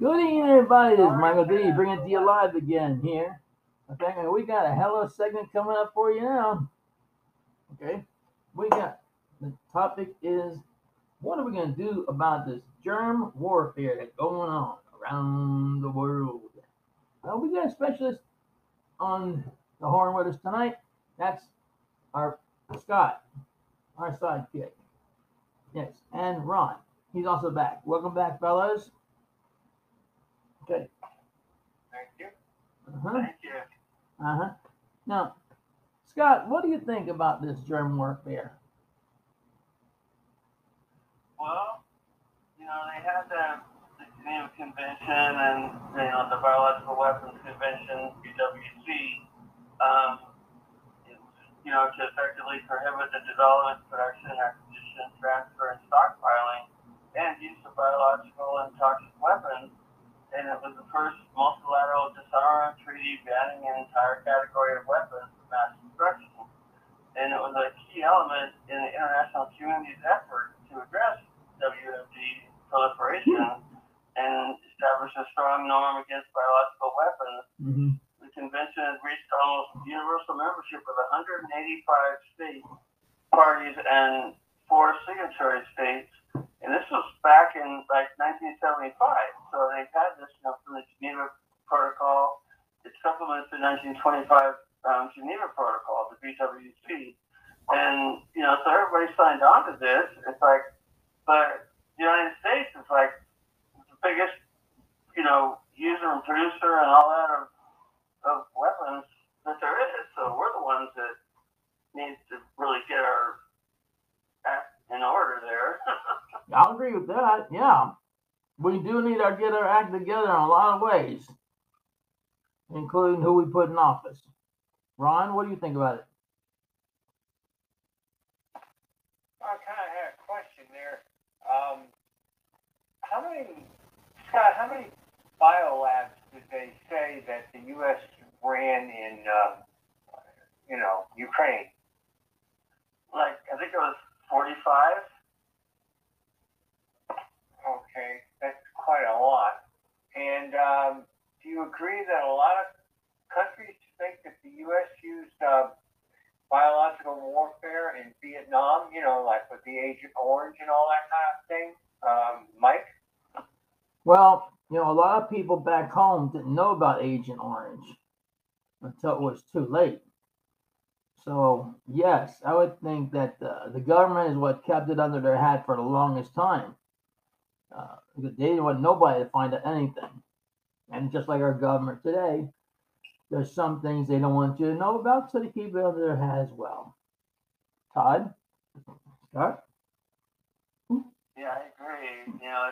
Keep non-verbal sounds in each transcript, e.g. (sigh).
Good evening, everybody. This is Michael D. Bringing it to you live again here. Okay, we got a hell of a segment coming up for you now. Okay, we got the topic is what are we going to do about this germ warfare that's going on around the world? Well, we got a specialist on the horn with us tonight. That's our Scott, our sidekick. Yes, and Ron. He's also back. Welcome back, fellas. Okay. Thank you. Uh-huh. Thank you. Uh-huh. Now, Scott, what do you think about this germ warfare? Well, you know, they had the, the Geneva Convention and, you know, the Biological Weapons Convention, BWC, um, you know, to effectively prohibit the development, production, acquisition, transfer, and stockpiling and use of biological and toxic weapons and it was the first multilateral disarmament treaty banning an entire category of weapons of mass destruction. And it was a key element in the international community's effort to address WMD proliferation and establish a strong norm against biological weapons. Mm-hmm. The convention has reached almost universal membership with 185 state parties, and four signatory states and this was back in like 1975. So they've had this, you know, from the Geneva Protocol. It supplements the 1925 um, Geneva Protocol, the BWC. And, you know, so everybody signed on to this. It's like, but the United States is like the biggest, you know, user and producer and all that of, of weapons that there is. So we're the ones that need to really get our act in order there. (laughs) I'll agree with that. Yeah. We do need to get our act together in a lot of ways, including who we put in office. Ron, what do you think about it? I kind of had a question there. Um, how many, Scott, how many biolabs did they say that the U.S. ran in, uh, you know, Ukraine? Like, I think it was 45. Okay, that's quite a lot. And um, do you agree that a lot of countries think that the U.S. used uh, biological warfare in Vietnam? You know, like with the Agent Orange and all that kind of thing. Um, Mike. Well, you know, a lot of people back home didn't know about Agent Orange until it was too late. So, yes, I would think that uh, the government is what kept it under their hat for the longest time. Uh, because they didn't want nobody to find out anything. And just like our government today, there's some things they don't want you to know about, so they keep it under their hat as well. Todd? Scott? I agree. You know,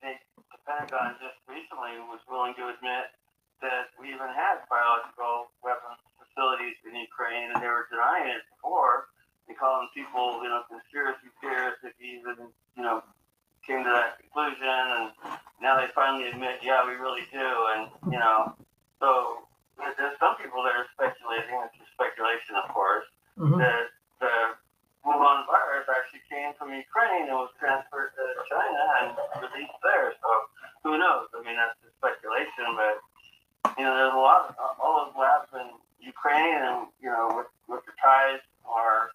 they, the Pentagon just recently was willing to admit that we even had biological weapons facilities in Ukraine, and they were denying it before. They calling people, you know, conspiracy theorists if you even, you know, came to that conclusion, and now they finally admit, yeah, we really do, and you know, so there's some people that are speculating, it's just speculation, of course, Mm-hmm. that the Wuhan virus actually came from Ukraine and was transferred to China and released there. So who knows? I mean, that's just speculation, but you know, there's a lot of all those labs in Ukraine, and you know, with with the ties are,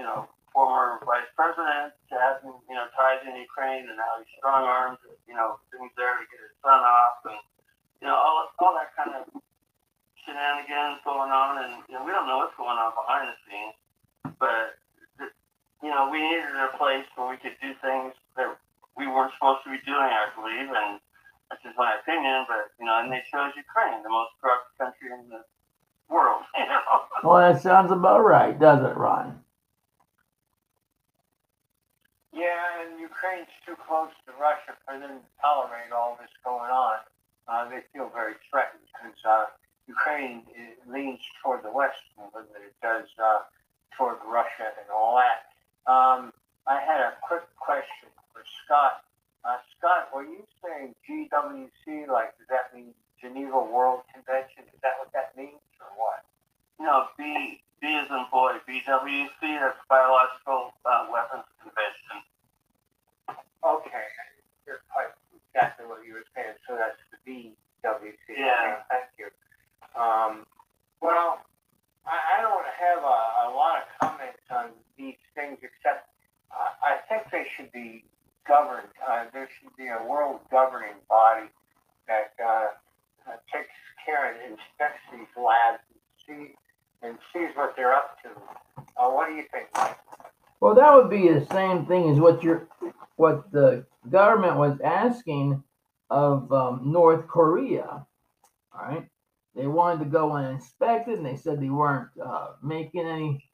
you know, former vice president has you know ties in Ukraine, and now he's strong armed, you know, things there to get his son off, and you know, all all that kind of shenanigans going on, and you know, we don't know what's going on behind the scenes, but you know, we needed a place where we could do things that we weren't supposed to be doing, I believe, and that's just my opinion. But you know, and they chose Ukraine, the most corrupt country in the world. (laughs) You know. Well, that sounds about right, doesn't it, Ron? Yeah, and Ukraine's too close to Russia for them to tolerate all this going on. Uh, they feel very threatened because uh, Ukraine leans toward the West more than it does uh, toward Russia and all that. Um, I had a quick question for Scott. Uh, Scott, were you saying GWC? Like, does that mean Geneva World Convention? Is that what that means, or what? No, B B is in boy. BWC. That's biological uh, weapons convention. Okay, you're quite exactly what you were saying. So that's the BWC. Yeah. Thank you. Um, well, I, I don't have a, a lot of comments on these things except I, I think they should be governed. Uh, there should be a world governing body that uh, uh, takes care and inspects these labs and see and sees what they're up to. Uh, what do you think, Mike? Well, that would be the same thing as what you're, what the government was asking of um, North Korea. All right, they wanted to go and inspect it, and they said they weren't uh, making any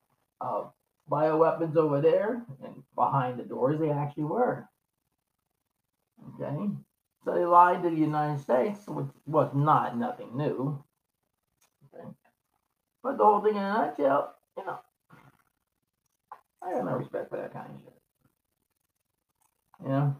uh, bioweapons over there, and behind the doors they actually were. Okay, so they lied to the United States, which was not nothing new. Okay, but the whole thing in a nutshell, you know. I have no respect for that kind of shit. You know?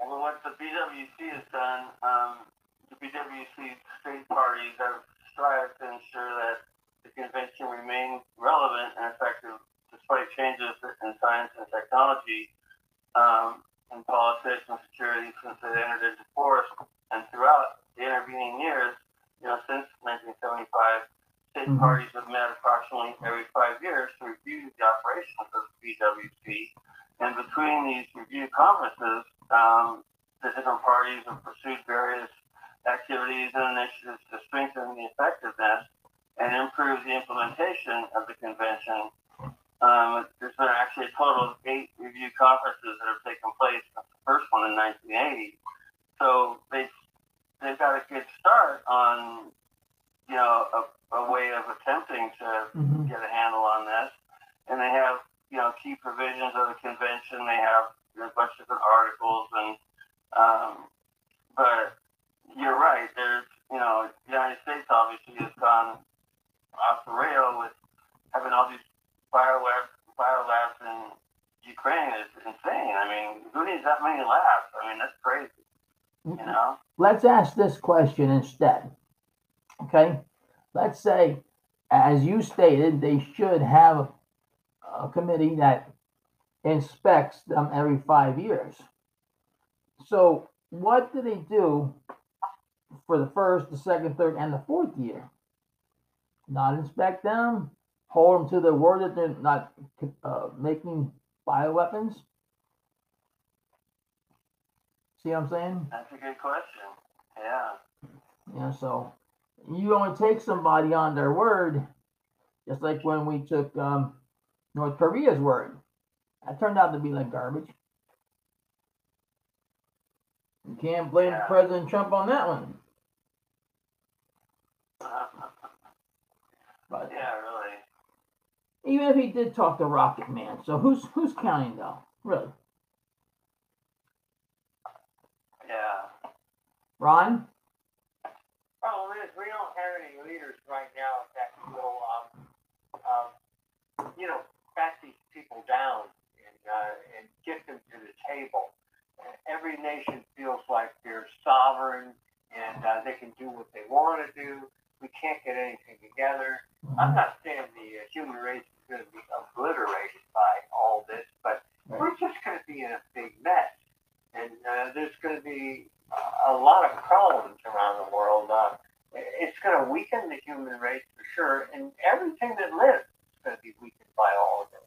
Well, what the BWC has done, um, the BWC state parties have strived to ensure that the convention remains relevant and effective despite changes in science and technology, um, in politics and security since it entered into force. And throughout the intervening years, you know, since 1975, state Mhm. parties have met approximately every five years to review the operations of the BWC. And between these review conferences, um, the different parties have pursued various activities and initiatives to strengthen the effectiveness and improve the implementation of the convention. Um, there's total of eight review conferences that have taken place. The first one in 1980. So they they've got a good start on you know a, a way of attempting to Mhm. get a handle on this. And they have, you know, key provisions of the convention. They have a bunch of different articles and, um, but you're right. There's, you know, the United States obviously has gone off the rail with having all these biolabs, biolabs in Ukraine is insane. I mean, who needs that many labs? I mean, that's crazy, you know? Let's ask this question instead. Okay? Let's say, as you stated, they should have a committee that inspects them every five years. So, what do they do for the first, the second, third, and the fourth year? Not inspect them, hold them to their word that they're not uh, making bioweapons? See what I'm saying? That's a good question. Yeah. Know, so you only take somebody on their word, just like when we took um, North Korea's word. That turned out to be like garbage. You can't blame Yeah. President Trump on that one. (laughs) But yeah, really. even if he did talk to Rocket Man, so who's who's counting though? Really, Yeah. Ron? Problem is, we don't have any leaders right now that will, um, um, you know, back these people down and, uh, and get them to the table. Every nation feels like they're sovereign and uh, they can do what they want to do. We can't get anything together. I'm not saying the uh, human race is going to be obliterated by all this, but we're just going to be in a big mess. And uh, there's going to be a lot of problems around the world. Uh, it's going to weaken the human race for sure, and everything that lives is going to be weakened by all of this.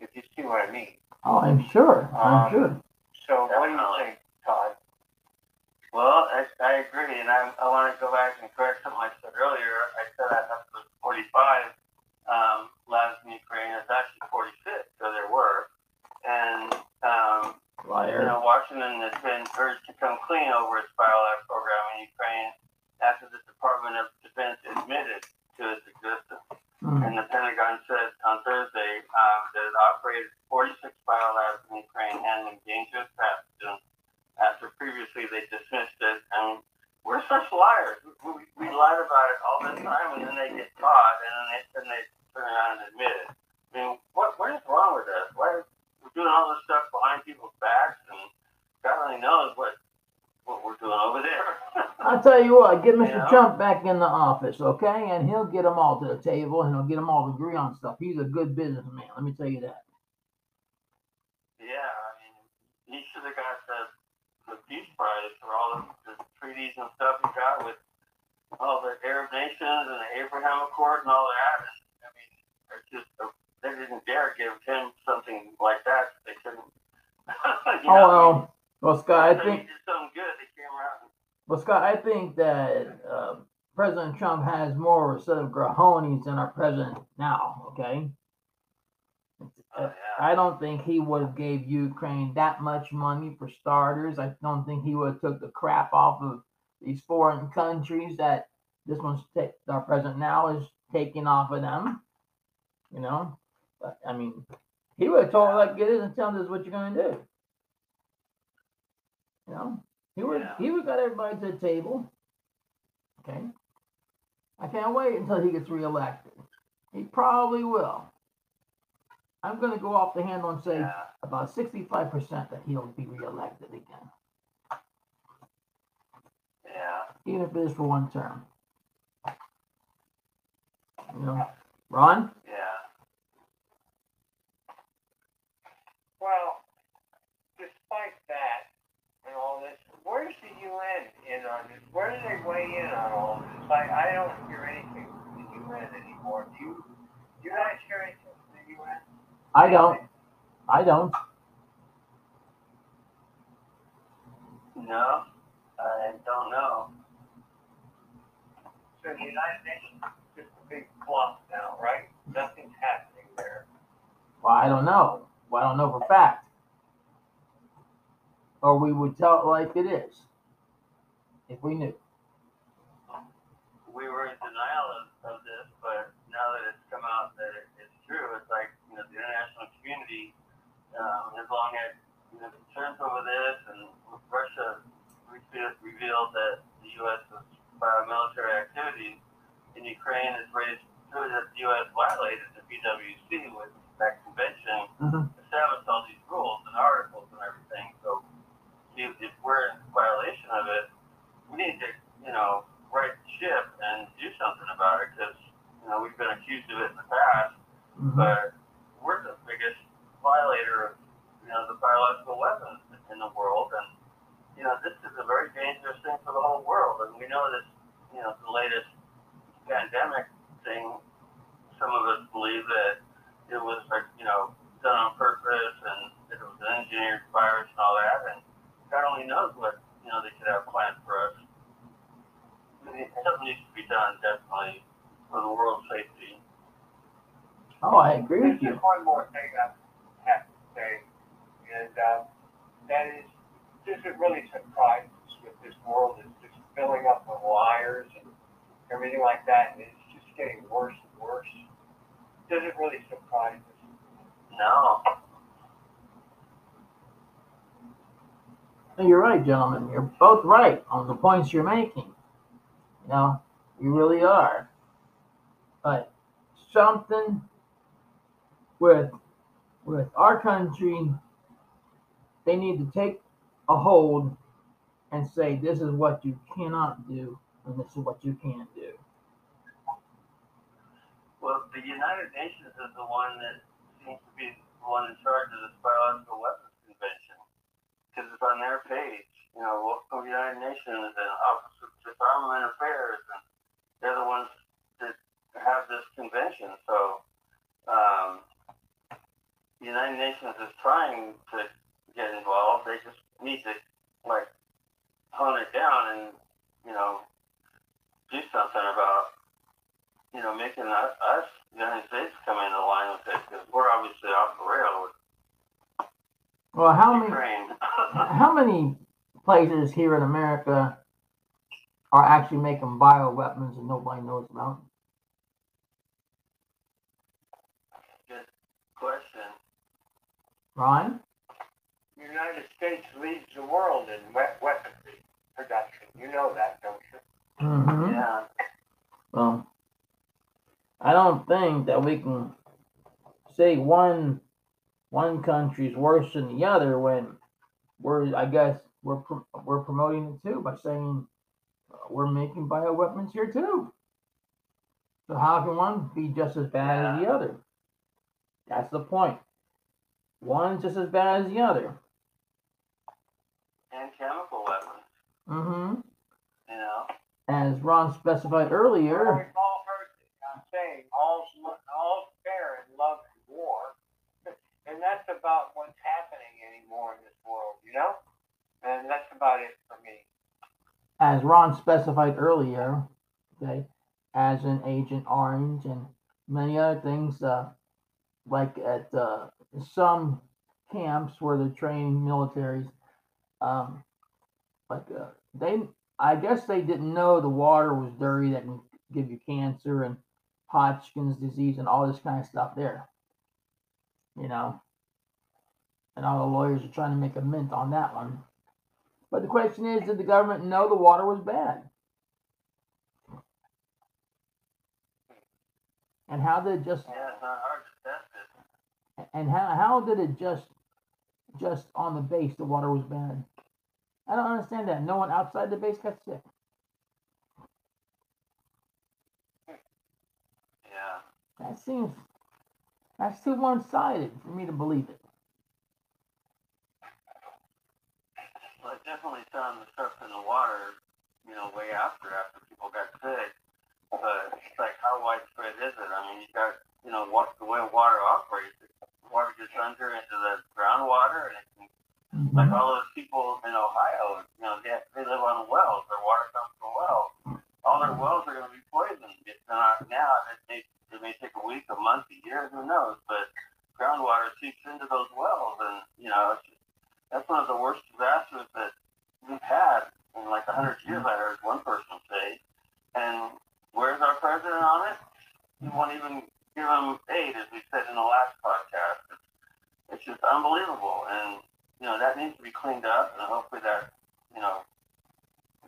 If you see what I mean. Oh, I'm sure. I'm Um, sure. So, what do you Definitely. think, Todd? Well, I, I agree, and I, I want to go back and correct something I said earlier. I said I thought it was 45 um, labs in Ukraine. It's actually 46, so there were. And, um, you Liar. know, Washington has been urged to come clean over its biolab program in Ukraine after the Department of Defense admitted to its existence. Hmm. And the Pentagon said on Thursday um, that it operated 46 biolabs in Ukraine handling dangerous pathogens after previously they dismissed it. And we're such liars. We, we, we lied about it all the time, and then they get caught, and then they, then they turn around and admit it. I mean, what, what is wrong with us? Why are we doing all this stuff behind people's backs, and God only knows what we're doing over there. I'll tell you what, get Mr. Yeah. Trump back in the office, okay? And he'll get them all to the table and he'll get them all to agree on stuff. He's a good businessman, let me tell you that. Yeah, I mean, he should have got the Peace Prize for all the, the treaties and stuff he got with all the Arab nations and the Abraham Accord and all that. I mean, it's just they didn't dare give him something like that. They couldn't. (laughs) you Oh know, well, well, Scott, I think he did something good. They came around. Well, Scott, I think that uh, President Trump has more of a set of grahones than our president now. Okay, Oh, Uh. I don't think he would have gave Ukraine that much money for starters. I don't think he would have took the crap off of these foreign countries that this one's ta- our president now is taking off of them. You know, but I mean, he would have told like it is and tell is what you're going to do. You know, he would Yeah. he would got everybody to the table. Okay, I can't wait until he gets reelected. He probably will. I'm going to go off the handle and say Yeah. about 65% that he'll be reelected again, Yeah. even if it is for one term. You know, Ron? Yeah. Well, despite that and all this, where's in on this? Where do they weigh in on all this? I, I don't hear anything from the UN anymore. Do you, do you guys hear anything from the UN? I don't. I don't. No, I don't know. So the United Nations is just a big fluff now, right? Nothing's happening there. Well, I don't know. Well, I don't know for fact. Or we would tell it like it is if we knew. we were in denial of, of this, but now that it's come out that it, it's true, it's like you know the international community um, has long had you know concerns over this, and Russia revealed, that the U.S. was paramilitary activities in Ukraine has raised that the U.S. violated the BWC with that convention, Mhm. established all these rules and articles and everything. So if, if we're in violation of it, we need to you know right the ship and do something about it because you know we've been accused of it in the past, Mhm. but we're the biggest violator of you know the biological weapons in the world, and you know this is a very dangerous thing for the whole world, and we know this you know the latest pandemic thing. Some of us believe that it was like you know done on purpose and it was an engineered virus and all that, and God only knows what you know they could have planned for us. Something needs to be done definitely for the world's safety. Oh, I agree with you. just one more thing I have to say, and um, that is, does it really surprise us with this world is just filling up with liars and everything like that, and it's just getting worse and worse? Does it really surprise us? No. No, You're right, gentlemen. You're both right on the points you're making. You know, you really are. But something with with our country, they need to take a hold and say this is what you cannot do and this is what you can do. Well, the United Nations is the one that seems to be the one in charge of this biological convention because it's on their page. You know, welcome United Nations and Office of Disarmament Affairs, and they're the ones that have this convention. So, um, the United Nations is trying to get involved. They just need to like hone it down and you know do something about you know, making us, us, the United States, come into line with it because we're obviously off the rail with Well, how many Ukraine. how many places here in America are actually making bioweapons and nobody knows about? Good question. Ron? The United States leads the world in we- weaponry production. You know that, don't you? Mm-hmm. Yeah. Well, I don't think that we can say one one country's worse than the other when we're I guess we're we're promoting it too by saying uh, we're making bioweapons here too. So how can one be just as bad yeah. as the other? That's the point. One's just as bad as the other. And chemical weapons. Mm-hmm. You know. As Ron specified earlier. All saying all's all fair in love and war, (laughs) and that's about what's happening anymore in this world, you know? And that's about it for me. as Ron specified earlier, okay, as an Agent Orange and many other things, uh, like at uh, some camps where they're training militaries, um, like uh, they, I guess they didn't know the water was dirty that can give you cancer and Hodgkin's disease and all this kind of stuff there, you know. And all the lawyers are trying to make a mint on that one. But the question is, did the government know the water was bad? And how did it just Yeah, it's not hard to test it. and how how did it just just on the base the water was bad? I don't understand that. No one outside the base got sick. Yeah. That seems that's too one sided for me to believe it. Well, found the stuff in the water, you know, way after, after people got sick. But it's like, how widespread is it? I mean, you got, you know, what the way water operates, water gets under into the groundwater, and it can, like mm-hmm. all those people in Ohio, you know, they, they live on wells. Their water comes from wells. All their wells are going to be poisoned. It's not now. It may, it may take a week, a month, a year, who knows? But groundwater seeps into those wells, and you know, it's just, that's one of the worst disasters that we've had in like a hundred years. I heard one person say, and where's our president on it? He won't even give them aid, as we said in the last podcast. It's, it's just unbelievable, and you know that needs to be cleaned up, and hopefully that you know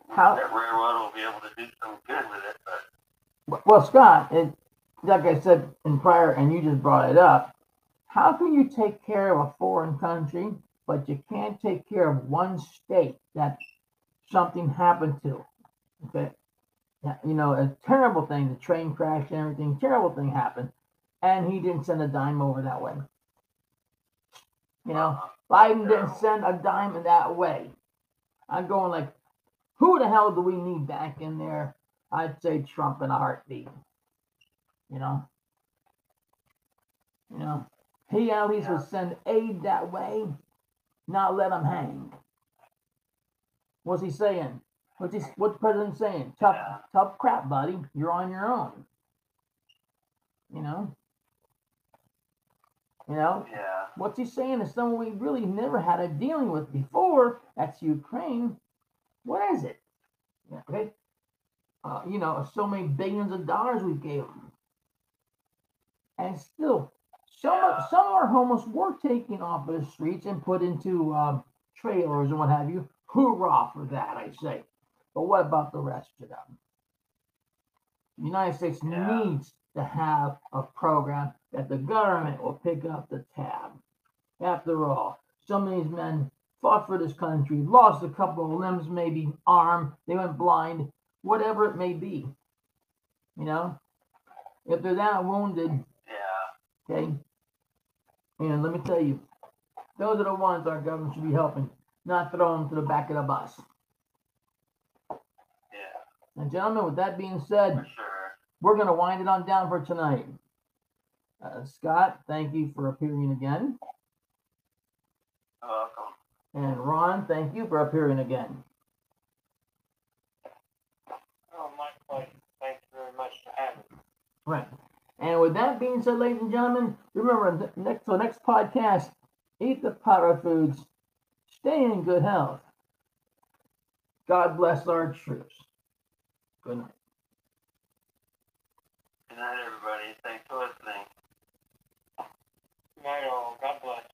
How- that railroad will be able to do some good with it. But Well, Scott, it, like I said in prior, and you just brought it up, how can you take care of a foreign country, but you can't take care of one state that something happened to? Okay, you know, a terrible thing, the train crash and everything, terrible thing happened, and he didn't send a dime over that way. You know, uh, Biden didn't send a dime in that way. I'm going like, who the hell do we need back in there? I'd say Trump in a heartbeat. You know, you know, he at least would send aid that way, not let them hang. What's he saying? What's he? What's the president saying? Tough, Yeah. tough crap, buddy. You're on your own. You know. You know, yeah, What's he saying is someone we really never had a dealing with before. That's Ukraine. What is it? Okay. Uh, you know, so many billions of dollars we gave them, and still, some of, some of our homeless were taken off of the streets and put into um, trailers and what have you. Hoorah for that, I say. But what about the rest of them? The United States Yeah. needs to have a program that the government will pick up the tab. After all, some of these men fought for this country, lost a couple of limbs, maybe arm, they went blind, whatever it may be. You know, if they're that wounded, yeah, okay, and let me tell you, those are the ones our government should be helping, not throw them to the back of the bus. yeah, And gentlemen, with that being said, sure. we're going to wind it on down for tonight. Uh, Scott, thank you for appearing again. Welcome. And Ron, thank you for appearing again. Oh, my pleasure. Thank you very much for having me. Right. And with that being said, ladies and gentlemen, remember next the next podcast, eat the power foods, stay in good health. God bless our troops. Good night. Good night, everybody. Thanks for listening. Good night, all. God bless.